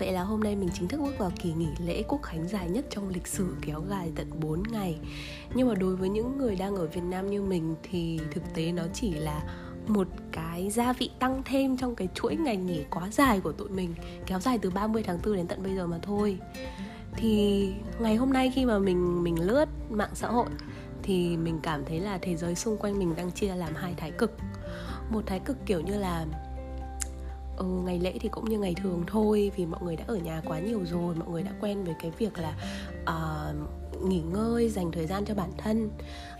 Vậy là hôm nay mình chính thức bước vào kỳ nghỉ lễ quốc khánh dài nhất trong lịch sử, kéo dài tận 4 ngày. Nhưng mà đối với những người đang ở Việt Nam như mình thì thực tế nó chỉ là một cái gia vị tăng thêm trong cái chuỗi ngày nghỉ quá dài của tụi mình, Kéo dài từ 30 tháng 4 đến tận bây giờ mà thôi. Thì ngày hôm nay khi mà mình mình lướt mạng xã hội Thì mình cảm thấy là thế giới xung quanh mình đang chia làm hai thái cực. Một thái cực kiểu như là ừ, ngày lễ thì cũng như ngày thường thôi vì mọi người đã ở nhà quá nhiều rồi mọi người đã quen với cái việc là uh, nghỉ ngơi dành thời gian cho bản thân.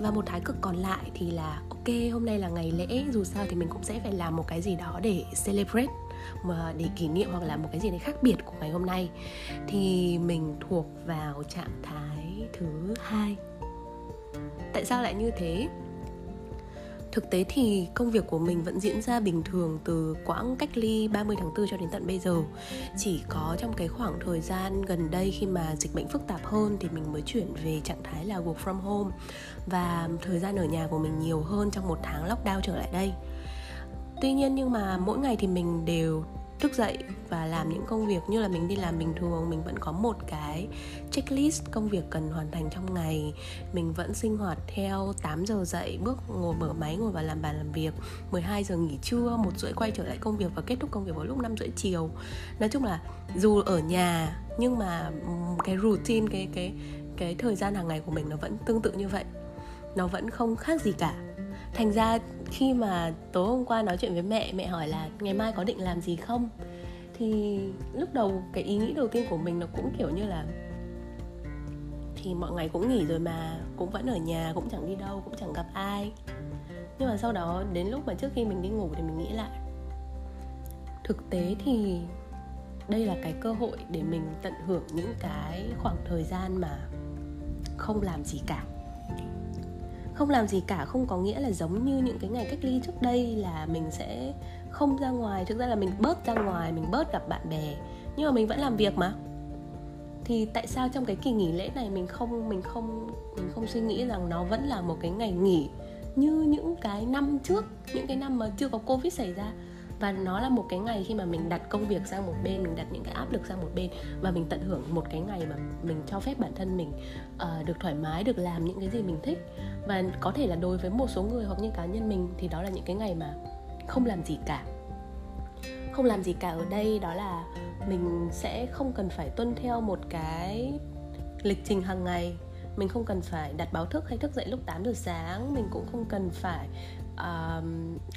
Và một thái cực còn lại thì là ok hôm nay là ngày lễ dù sao thì mình cũng sẽ phải làm một cái gì đó để celebrate mà để kỷ niệm hoặc là một cái gì đấy khác biệt của ngày hôm nay. Thì mình thuộc vào trạng thái thứ hai. Tại sao lại như thế? Thực tế thì công việc của mình vẫn diễn ra bình thường từ quãng cách ly 30 tháng 4 cho đến tận bây giờ. Chỉ có trong cái khoảng thời gian gần đây khi mà dịch bệnh phức tạp hơn thì mình mới chuyển về trạng thái là work from home. Và thời gian ở nhà của mình nhiều hơn trong một tháng lockdown trở lại đây. Tuy nhiên nhưng mà mỗi ngày thì mình đều thức dậy và làm những công việc như là mình đi làm bình thường, mình vẫn có một cái checklist công việc cần hoàn thành trong ngày. Mình vẫn sinh hoạt theo 8 giờ dậy, bước ngồi mở máy, ngồi vào làm bàn làm việc 12 giờ nghỉ trưa, một rưỡi quay trở lại công việc và kết thúc công việc vào lúc 5 rưỡi chiều. Nói chung là dù ở nhà, nhưng mà cái routine, cái cái cái thời gian hàng ngày của mình nó vẫn tương tự như vậy. Nó vẫn không khác gì cả thành ra khi mà tối hôm qua nói chuyện với mẹ mẹ hỏi là ngày mai có định làm gì không? Thì lúc đầu cái ý nghĩ đầu tiên của mình nó cũng kiểu như là thì mọi ngày cũng nghỉ rồi mà, cũng vẫn ở nhà, cũng chẳng đi đâu, cũng chẳng gặp ai. Nhưng mà sau đó đến lúc mà trước khi mình đi ngủ thì mình nghĩ lại. Thực tế thì đây là cái cơ hội để mình tận hưởng những cái khoảng thời gian mà không làm gì cả không làm gì cả, không có nghĩa là giống như những cái ngày cách ly trước đây là mình sẽ không ra ngoài. Thực ra là mình bớt ra ngoài, mình bớt gặp bạn bè. Nhưng mà mình vẫn làm việc mà. Thì tại sao trong cái kỳ nghỉ lễ này mình không mình không mình không suy nghĩ rằng nó vẫn là một cái ngày nghỉ như những cái năm trước, những cái năm mà chưa có covid xảy ra? Và nó là một cái ngày khi mà mình đặt công việc sang một bên mình đặt những cái áp lực sang một bên và mình tận hưởng một cái ngày mà mình cho phép bản thân mình uh, được thoải mái được làm những cái gì mình thích. Và có thể là đối với một số người hoặc như cá nhân mình thì đó là những cái ngày mà không làm gì cả. Không làm gì cả ở đây đó là mình sẽ không cần phải tuân theo một cái lịch trình hàng ngày. Mình không cần phải đặt báo thức hay thức dậy lúc 8 giờ sáng mình cũng không cần phải uh,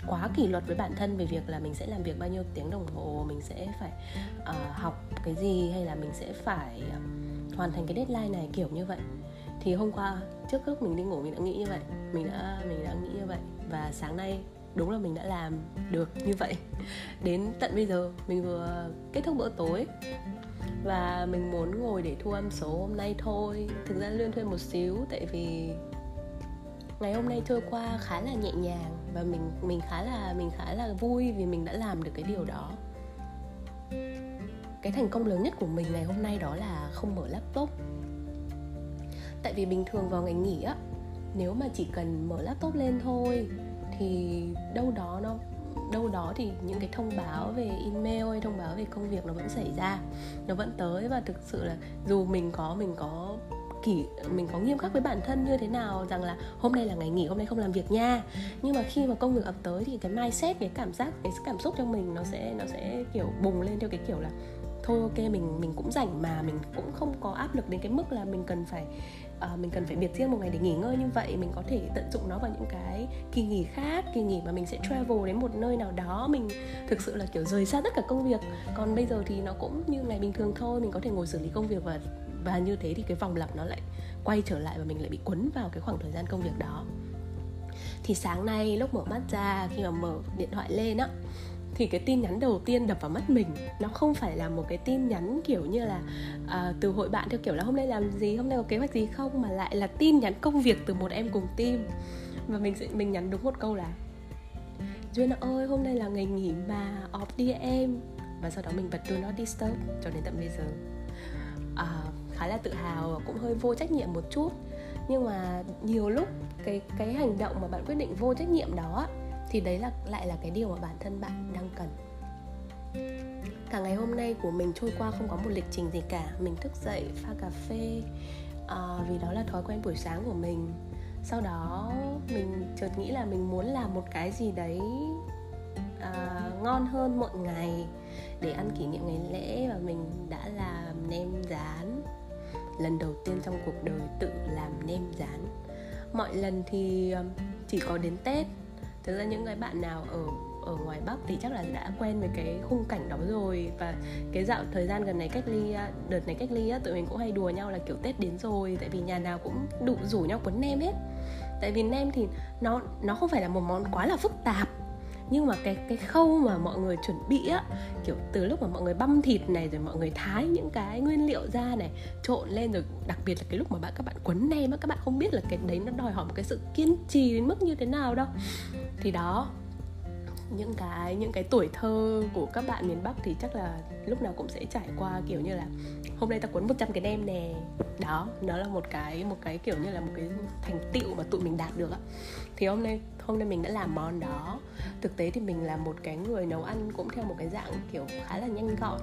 quá kỷ luật với bản thân về việc là mình sẽ làm việc bao nhiêu tiếng đồng hồ mình sẽ phải uh, học cái gì hay là mình sẽ phải uh, hoàn thành cái deadline này kiểu như vậy. Thì hôm qua trước lúc mình đi ngủ mình đã nghĩ như vậy mình đã mình đã nghĩ như vậy và sáng nay đúng là mình đã làm được như vậy. Đến tận bây giờ mình vừa kết thúc bữa tối và mình muốn ngồi để thu âm số hôm nay thôi. Thực ra luyên thuê một xíu tại vì ngày hôm nay trôi qua khá là nhẹ nhàng và mình mình khá là, mình khá là vui vì mình đã làm được cái điều đó. Cái thành công lớn nhất của mình ngày hôm nay đó là không mở laptop. Tại vì bình thường vào ngày nghỉ á, nếu mà chỉ cần mở laptop lên thôi thì đâu đó nó, đâu đó thì những cái thông báo về email hay thông báo về công việc nó vẫn xảy ra, nó vẫn tới và thực sự là dù mình có mình có kỷ mình có nghiêm khắc với bản thân như thế nào rằng là hôm nay là ngày nghỉ hôm nay không làm việc nha. Nhưng mà khi mà công việc ập tới thì cái mindset cái cảm giác cái cảm xúc trong mình nó sẽ nó sẽ kiểu bùng lên theo cái kiểu là thôi ok mình mình cũng rảnh mà mình cũng không có áp lực đến cái mức là mình cần phải uh, mình cần phải biệt riêng một ngày để nghỉ ngơi như vậy. Mình có thể tận dụng nó vào những cái kỳ nghỉ khác kỳ nghỉ mà mình sẽ travel đến một nơi nào đó. Mình thực sự là kiểu rời xa tất cả công việc. Còn bây giờ thì nó cũng như ngày bình thường thôi mình có thể ngồi xử lý công việc và và như thế thì cái vòng lặp nó lại quay trở lại và mình lại bị quấn vào cái khoảng thời gian công việc đó. Thì sáng nay lúc mở mắt ra khi mà mở điện thoại lên á thì cái tin nhắn đầu tiên đập vào mắt mình nó không phải là một cái tin nhắn kiểu như là uh, từ hội bạn theo kiểu là hôm nay làm gì? Hôm nay có kế hoạch gì không? mà lại là tin nhắn công việc từ một em cùng team. Và mình sẽ mình nhắn đúng một câu là duyên ơi hôm nay là ngày nghỉ mà off đi em. Và sau đó mình bật do not disturb cho đến tận bây giờ. Uh, khá là tự hào và cũng hơi vô trách nhiệm một chút. Nhưng mà nhiều lúc cái cái hành động mà bạn quyết định vô trách nhiệm đó thì đấy là lại là cái điều mà bản thân bạn đang cần. Cả ngày hôm nay của mình trôi qua không có một lịch trình gì cả. Mình thức dậy pha cà phê uh, vì đó là thói quen buổi sáng của mình. Sau đó mình chợt nghĩ là mình muốn làm một cái gì đấy uh, ngon hơn mọi ngày để ăn kỷ niệm ngày lễ và mình đã làm nem rán lần đầu tiên trong cuộc đời tự làm nem rán. Mọi lần thì um, chỉ có đến tết. Thực ra những cái bạn nào ở ở ngoài bắc thì chắc là đã quen với cái khung cảnh đó rồi. Và cái dạo thời gian gần này cách ly uh, đợt này cách ly á, tụi mình cũng hay đùa nhau là kiểu tết đến rồi, tại vì nhà nào cũng đủ rủ nhau quấn nem hết. Tại vì nem thì nó nó không phải là một món quá là phức tạp nhưng mà cái cái khâu mà mọi người chuẩn bị á, kiểu từ lúc mà mọi người băm thịt này, rồi mọi người thái những cái nguyên liệu ra này, trộn lên, rồi đặc biệt là cái lúc mà bạn, các bạn quấn nem á, các bạn không biết là cái đấy nó đòi hỏi một cái sự kiên trì đến mức như thế nào đâu. Thì đó những cái những cái tuổi thơ của các bạn miền Bắc thì chắc là lúc nào cũng sẽ trải qua, kiểu như là, hôm nay ta cuốn 100 cái nem nè. Đó, nó là một cái một cái kiểu như là một cái thành tựu mà tụi mình đạt được á. Thì hôm nay hôm nay mình đã làm món đó. Thực tế thì mình là một cái người nấu ăn cũng theo một cái dạng kiểu khá là nhanh gọn.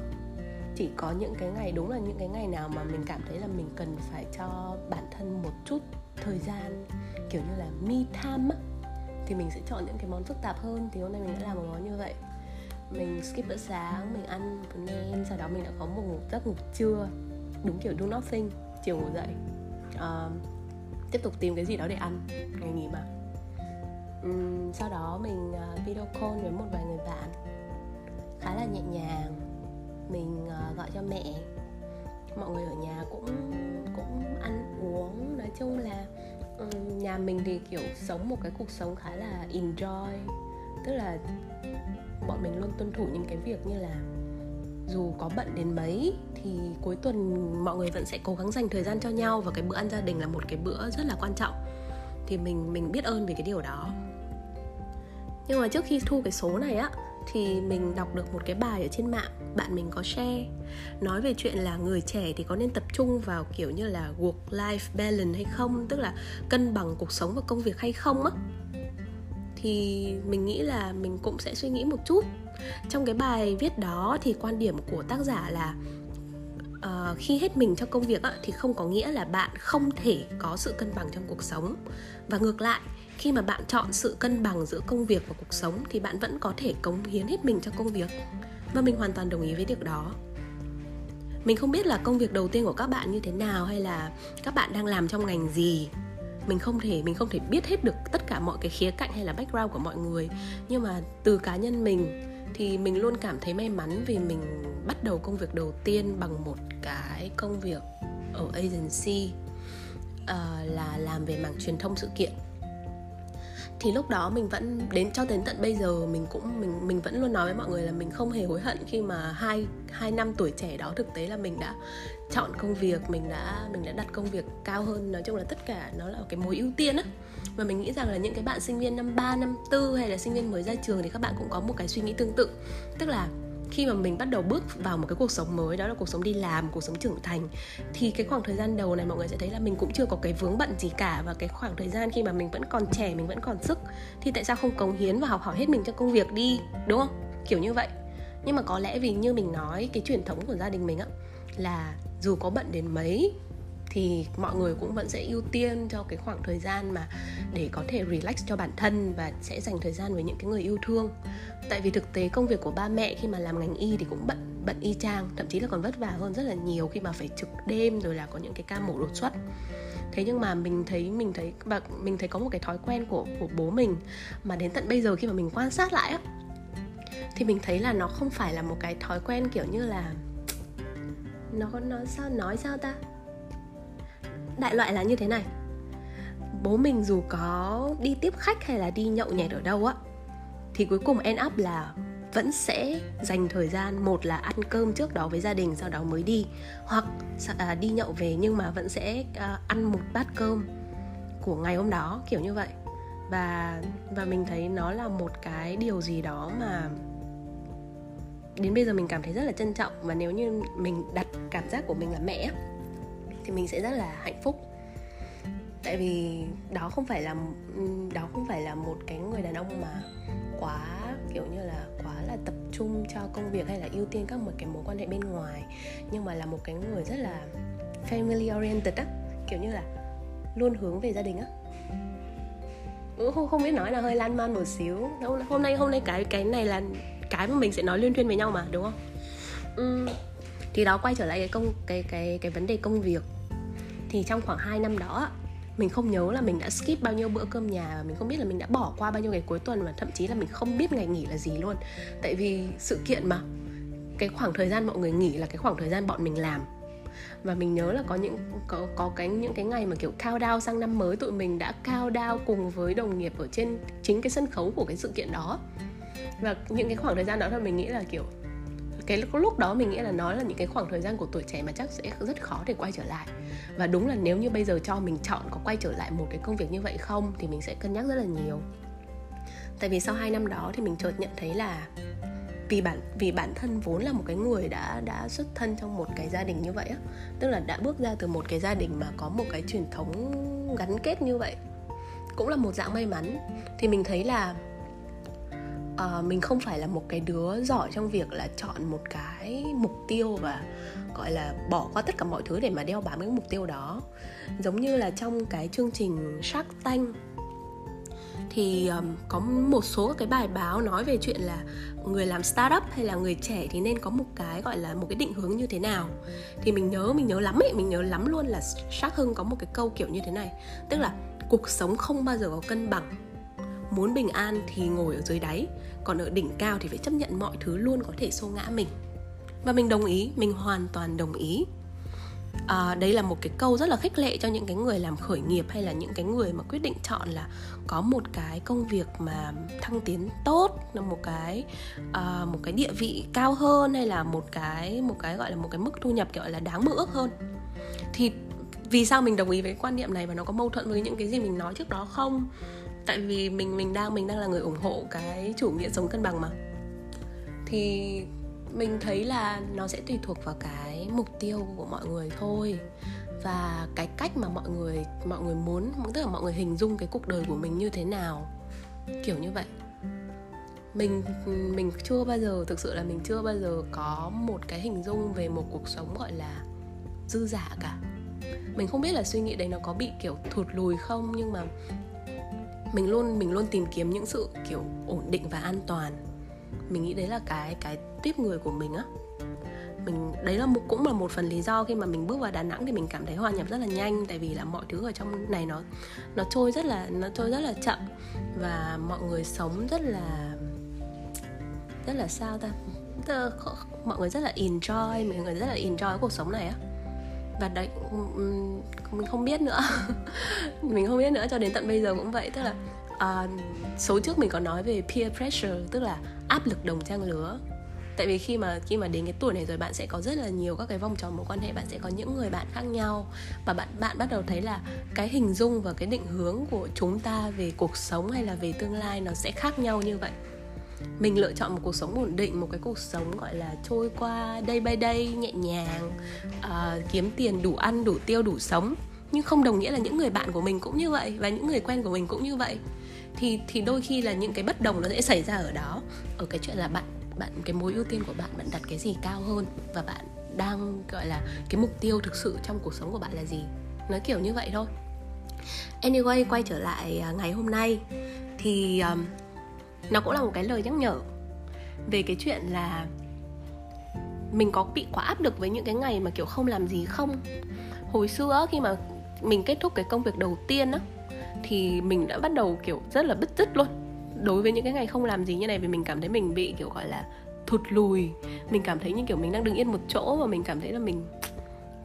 Chỉ có những cái ngày, đúng là những cái ngày nào mà mình cảm thấy là mình cần phải cho bản thân một chút thời gian, kiểu như là me time á thì mình sẽ chọn những cái món phức tạp hơn. Thì hôm nay mình đã làm một món như vậy. Mình skip bữa sáng mình ăn nem sau đó mình đã có một ngủ giấc ngủ trưa. Đúng kiểu do nothing chiều ngủ dậy. Uh, tiếp tục tìm cái gì đó để ăn ngày nghỉ mà. Um, sau đó mình uh, video call với một vài người bạn. Khá là nhẹ nhàng. Mình uh, gọi cho mẹ. Mọi người ở nhà cũng cũng ăn uống nói chung là nhà mình thì, kiểu, sống một cái cuộc sống khá là enjoy. Tức là bọn mình luôn tuân thủ những cái việc như là dù có bận đến mấy thì cuối tuần mọi người vẫn sẽ cố gắng dành thời gian cho nhau và cái bữa ăn gia đình là một cái bữa rất là quan trọng. Thì mình mình biết ơn về cái điều đó. Nhưng mà trước khi thu cái số này á thì mình đọc được một cái bài ở trên mạng bạn mình có share. Nói về chuyện là người trẻ thì có nên tập trung vào kiểu như là work life balance hay không? Tức là cân bằng cuộc sống và công việc hay không á? Thì mình nghĩ là mình cũng sẽ suy nghĩ một chút. Trong cái bài viết đó thì quan điểm của tác giả là uh, khi hết mình cho công việc á, thì không có nghĩa là bạn không thể có sự cân bằng trong cuộc sống. Và ngược lại khi mà bạn chọn sự cân bằng giữa công việc và cuộc sống thì bạn vẫn có thể cống hiến hết mình cho công việc. Và mình hoàn toàn đồng ý với việc đó. Mình không biết là công việc đầu tiên của các bạn như thế nào hay là các bạn đang làm trong ngành gì. Mình không thể mình không thể biết hết được tất cả mọi cái khía cạnh hay là background của mọi người. Nhưng mà từ cá nhân mình thì mình luôn cảm thấy may mắn vì mình bắt đầu công việc đầu tiên bằng một cái công việc ở agency uh, là làm về mảng truyền thông sự kiện thì lúc đó mình vẫn đến cho đến tận bây giờ mình cũng mình mình vẫn luôn nói với mọi người là mình không hề hối hận khi mà hai hai năm tuổi trẻ đó thực tế là mình đã chọn công việc mình đã mình đã đặt công việc cao hơn. Nói chung là tất cả nó là cái mối ưu tiên á. Và mình nghĩ rằng là những cái bạn sinh viên năm 3, năm tư hay là sinh viên mới ra trường thì các bạn cũng có một cái suy nghĩ tương tự. Tức là khi mà mình bắt đầu bước vào một cái cuộc sống mới, đó là cuộc sống đi làm, cuộc sống trưởng thành, thì cái khoảng thời gian đầu này mọi người sẽ thấy là mình cũng chưa có cái vướng bận gì cả. Và cái khoảng thời gian khi mà mình vẫn còn trẻ, mình vẫn còn sức, thì tại sao không cống hiến và học hỏi hết mình cho công việc đi, đúng không? Kiểu như vậy. Nhưng mà có lẽ vì như mình nói, cái truyền thống của gia đình mình á, là dù có bận đến mấy thì mọi người cũng vẫn sẽ ưu tiên cho cái khoảng thời gian mà để có thể relax cho bản thân và sẽ dành thời gian với những cái người yêu thương. Tại vì thực tế công việc của ba mẹ khi mà làm ngành y thì cũng bận bận y chang, thậm chí là còn vất vả hơn rất là nhiều khi mà phải trực đêm rồi là có những cái ca mổ đột xuất. Thế nhưng mà mình thấy mình thấy, và mình thấy có một cái thói quen của của bố mình mà đến tận bây giờ khi mà mình quan sát lại á, thì mình thấy là nó không phải là một cái thói quen kiểu như là, nó nó sao, nói sao ta? Đại loại là như thế này. Bố mình dù có đi tiếp khách hay là đi nhậu nhẹt ở đâu á thì cuối cùng end up là vẫn sẽ dành thời gian một là ăn cơm trước đó với gia đình sau đó mới đi. Hoặc à, đi nhậu về nhưng mà vẫn sẽ à, ăn một bát cơm của ngày hôm đó kiểu như vậy. Và và mình thấy nó là một cái điều gì đó mà đến bây giờ mình cảm thấy rất là trân trọng. Và nếu như mình đặt cảm giác của mình là mẹ thì mình sẽ rất là hạnh phúc. Tại vì đó không phải là ừ, đó không phải là một cái người đàn ông mà quá kiểu như là quá là tập trung cho công việc hay là ưu tiên các một cái mối quan hệ bên ngoài nhưng mà là một cái người rất là family oriented á kiểu như là luôn hướng về gia đình á. Không, không biết nói là hơi lan man một xíu. Hôm nay hôm nay cái cái này là cái mà mình sẽ nói liên thuyên với nhau mà đúng không? Uhm, thì đó quay trở lại cái công cái cái cái vấn đề công việc thì trong khoảng 2 năm đó, mình không nhớ là mình đã skip bao nhiêu bữa cơm nhà và mình không biết là mình đã bỏ qua bao nhiêu ngày cuối tuần và thậm chí là mình không biết ngày nghỉ là gì luôn. Tại vì sự kiện mà, cái khoảng thời gian mọi người nghỉ là cái khoảng thời gian bọn mình làm. Và mình nhớ là có những, có có cái, những cái ngày mà kiểu cao đao sang năm mới tụi mình đã cao đao cùng với đồng nghiệp ở trên chính cái sân khấu của cái sự kiện đó. Và những cái khoảng thời gian đó là mình nghĩ là kiểu cái lúc đó mình nghĩ là nó là những cái khoảng thời gian của tuổi trẻ mà chắc sẽ rất khó để quay trở lại. Và đúng là nếu như bây giờ cho mình chọn có quay trở lại một cái công việc như vậy không thì mình sẽ cân nhắc rất là nhiều. Tại vì sau 2 năm đó thì mình chợt nhận thấy là vì bản vì bản thân vốn là một cái người đã đã xuất thân trong một cái gia đình như vậy á, tức là đã bước ra từ một cái gia đình mà có một cái truyền thống gắn kết như vậy, cũng là một dạng may mắn, thì mình thấy là uh, mình không phải là một cái đứa giỏi trong việc là chọn một cái mục tiêu và gọi là bỏ qua tất cả mọi thứ để mà đeo bám cái mục tiêu đó. Giống như là trong cái chương trình Shark Tank thì um, có một số cái bài báo nói về chuyện là người làm startup hay là người trẻ thì nên có một cái gọi là một cái định hướng như thế nào. Thì mình nhớ mình nhớ lắm ấy mình nhớ lắm luôn là Shark Hưng có một cái câu kiểu như thế này. Tức là cuộc sống không bao giờ có cân bằng muốn bình an thì ngồi ở dưới đáy còn ở đỉnh cao thì phải chấp nhận mọi thứ luôn có thể xô ngã mình. Và mình đồng ý mình hoàn toàn đồng ý. À, đây là một cái câu rất là khích lệ cho những cái người làm khởi nghiệp hay là những cái người mà quyết định chọn là có một cái công việc mà thăng tiến tốt là một cái à, một cái địa vị cao hơn hay là một cái một cái gọi là một cái mức thu nhập gọi là đáng mơ ước hơn. Thì vì sao mình đồng ý với cái quan niệm này và nó có mâu thuẫn với những cái gì mình nói trước đó không? Tại vì mình mình đang mình đang là người ủng hộ cái chủ nghĩa sống cân bằng mà. Thì mình thấy là nó sẽ tùy thuộc vào cái mục tiêu của mọi người thôi. Và cái cách mà mọi người mọi người muốn, tức là mọi người hình dung cái cuộc đời của mình như thế nào. Kiểu như vậy. Mình mình chưa bao giờ, thực sự là mình chưa bao giờ có một cái hình dung về một cuộc sống gọi là dư giả cả. Mình không biết là suy nghĩ đấy nó có bị kiểu thụt lùi không, nhưng mà mình luôn mình luôn tìm kiếm những sự, kiểu, ổn định và an toàn. Mình nghĩ đấy là cái cái tiếp người của mình á. Mình, đấy là một, cũng là một phần lý do khi mà mình bước vào Đà Nẵng thì mình cảm thấy hòa nhập rất là nhanh, tại vì là mọi thứ ở trong này nó nó trôi rất là, nó trôi rất là chậm và mọi người sống rất là rất là sao ta? Mọi người rất là enjoy, mọi người rất là enjoy cuộc sống này á và đấy mình không biết nữa. Mình không biết nữa cho đến tận bây giờ cũng vậy. Tức là uh, số trước mình có nói về peer pressure tức là áp lực đồng trang lứa. Tại vì khi mà khi mà đến cái tuổi này rồi bạn sẽ có rất là nhiều các cái vòng tròn mối quan hệ bạn sẽ có những người bạn khác nhau. Và bạn bạn bắt đầu thấy là cái hình dung và cái định hướng của chúng ta về cuộc sống hay là về tương lai nó sẽ khác nhau như vậy mình lựa chọn một cuộc sống ổn định một cái cuộc sống gọi là trôi qua day by day nhẹ nhàng uh, kiếm tiền đủ ăn đủ tiêu đủ sống. Nhưng không đồng nghĩa là những người bạn của mình cũng như vậy và những người quen của mình cũng như vậy. Thì thì đôi khi là những cái bất đồng nó sẽ xảy ra ở đó ở cái chuyện là bạn bạn cái mối ưu tiên của bạn bạn đặt cái gì cao hơn và bạn đang gọi là cái mục tiêu thực sự trong cuộc sống của bạn là gì. Nó kiểu như vậy thôi. Anyway quay trở lại à, ngày hôm nay thì um, nó cũng là một cái lời nhắc nhở về cái chuyện là mình có bị quá áp lực với những cái ngày mà, kiểu, không làm gì không. Hồi xưa khi mà mình kết thúc cái công việc đầu tiên á, thì mình đã bắt đầu, kiểu, rất là bứt rứt luôn. Đối với những cái ngày không làm gì như này vì mình cảm thấy mình bị, kiểu, gọi là, thụt lùi. Mình cảm thấy như, kiểu, mình đang đứng yên một chỗ và mình cảm thấy là mình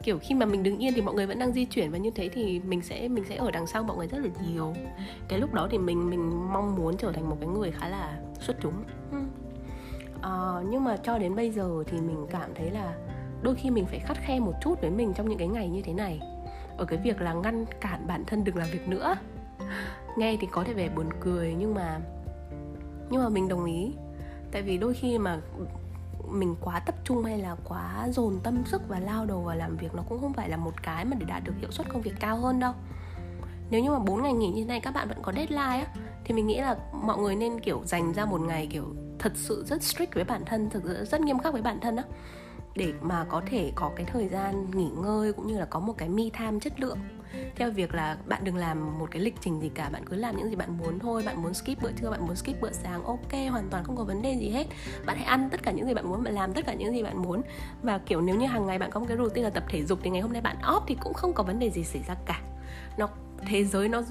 kiểu khi mà mình đứng yên thì mọi người vẫn đang di chuyển và như thế thì mình sẽ mình sẽ ở đằng sau mọi người rất là nhiều. Cái lúc đó thì mình mình mong muốn trở thành một cái người khá là xuất chúng. À, nhưng mà cho đến bây giờ thì mình cảm thấy là đôi khi mình phải khắt khe một chút với mình trong những cái ngày như thế này. Ở cái việc là ngăn cản bản thân đừng làm việc nữa. Nghe thì có thể vẻ buồn cười nhưng mà nhưng mà mình đồng ý. Tại vì đôi khi mà mình quá tập trung hay là quá dồn tâm, sức và lao đầu vào làm việc nó cũng không phải là một cái mà để đạt được hiệu suất công việc cao hơn đâu. Nếu như mà 4 ngày nghỉ như thế này các bạn vẫn có deadline á, thì mình nghĩ là mọi người nên, kiểu, dành ra một ngày, kiểu, thật sự rất strict với bản thân, thực sự rất nghiêm khắc với bản thân á, để mà có thể có cái thời gian nghỉ ngơi cũng như là có một cái me time chất lượng theo việc là bạn đừng làm một cái lịch trình gì cả bạn cứ làm những gì bạn muốn thôi. Bạn muốn skip bữa trưa bạn muốn skip bữa sáng ok hoàn toàn không có vấn đề gì hết. Bạn hãy ăn tất cả những gì bạn muốn bạn làm tất cả những gì bạn muốn. Và kiểu nếu như hàng ngày bạn có một cái routine là tập thể dục thì ngày hôm nay bạn off thì cũng không có vấn đề gì xảy ra cả. Nó thế giới nó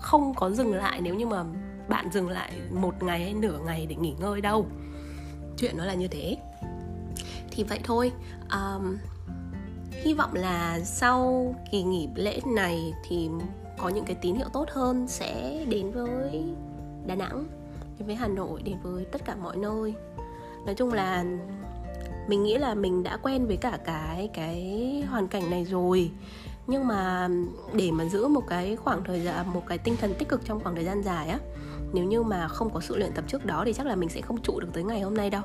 không có dừng lại nếu như mà bạn dừng lại một ngày hay nửa ngày để nghỉ ngơi đâu. Chuyện nó là như thế. Thì vậy thôi um, hy vọng là sau kỳ nghỉ lễ này thì có những cái tín hiệu tốt hơn sẽ đến với đà nẵng, đến với hà nội, đến với tất cả mọi nơi. Nói chung là mình nghĩ là mình đã quen với cả cái cái hoàn cảnh này rồi. Nhưng mà để mà giữ một cái khoảng thời gian, một cái tinh thần tích cực trong khoảng thời gian dài á, nếu như mà không có sự luyện tập trước đó thì chắc là mình sẽ không trụ được tới ngày hôm nay đâu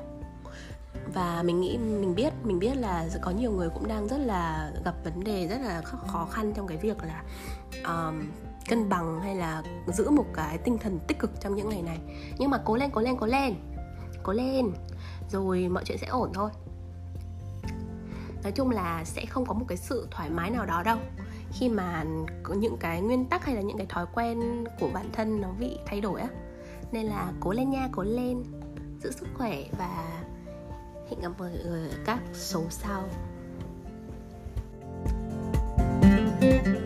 và mình nghĩ mình biết mình biết là có nhiều người cũng đang rất là gặp vấn đề rất là khó khăn trong cái việc là um, cân bằng hay là giữ một cái tinh thần tích cực trong những ngày này. Nhưng mà cố lên cố lên cố lên cố lên rồi mọi chuyện sẽ ổn thôi. Nói chung là sẽ không có một cái sự thoải mái nào đó đâu. Khi mà có những cái nguyên tắc hay là những cái thói quen của bản thân nó bị thay đổi á nên là cố lên nha cố lên giữ sức khỏe và hẹn gặp mọi người ở các số sau thank you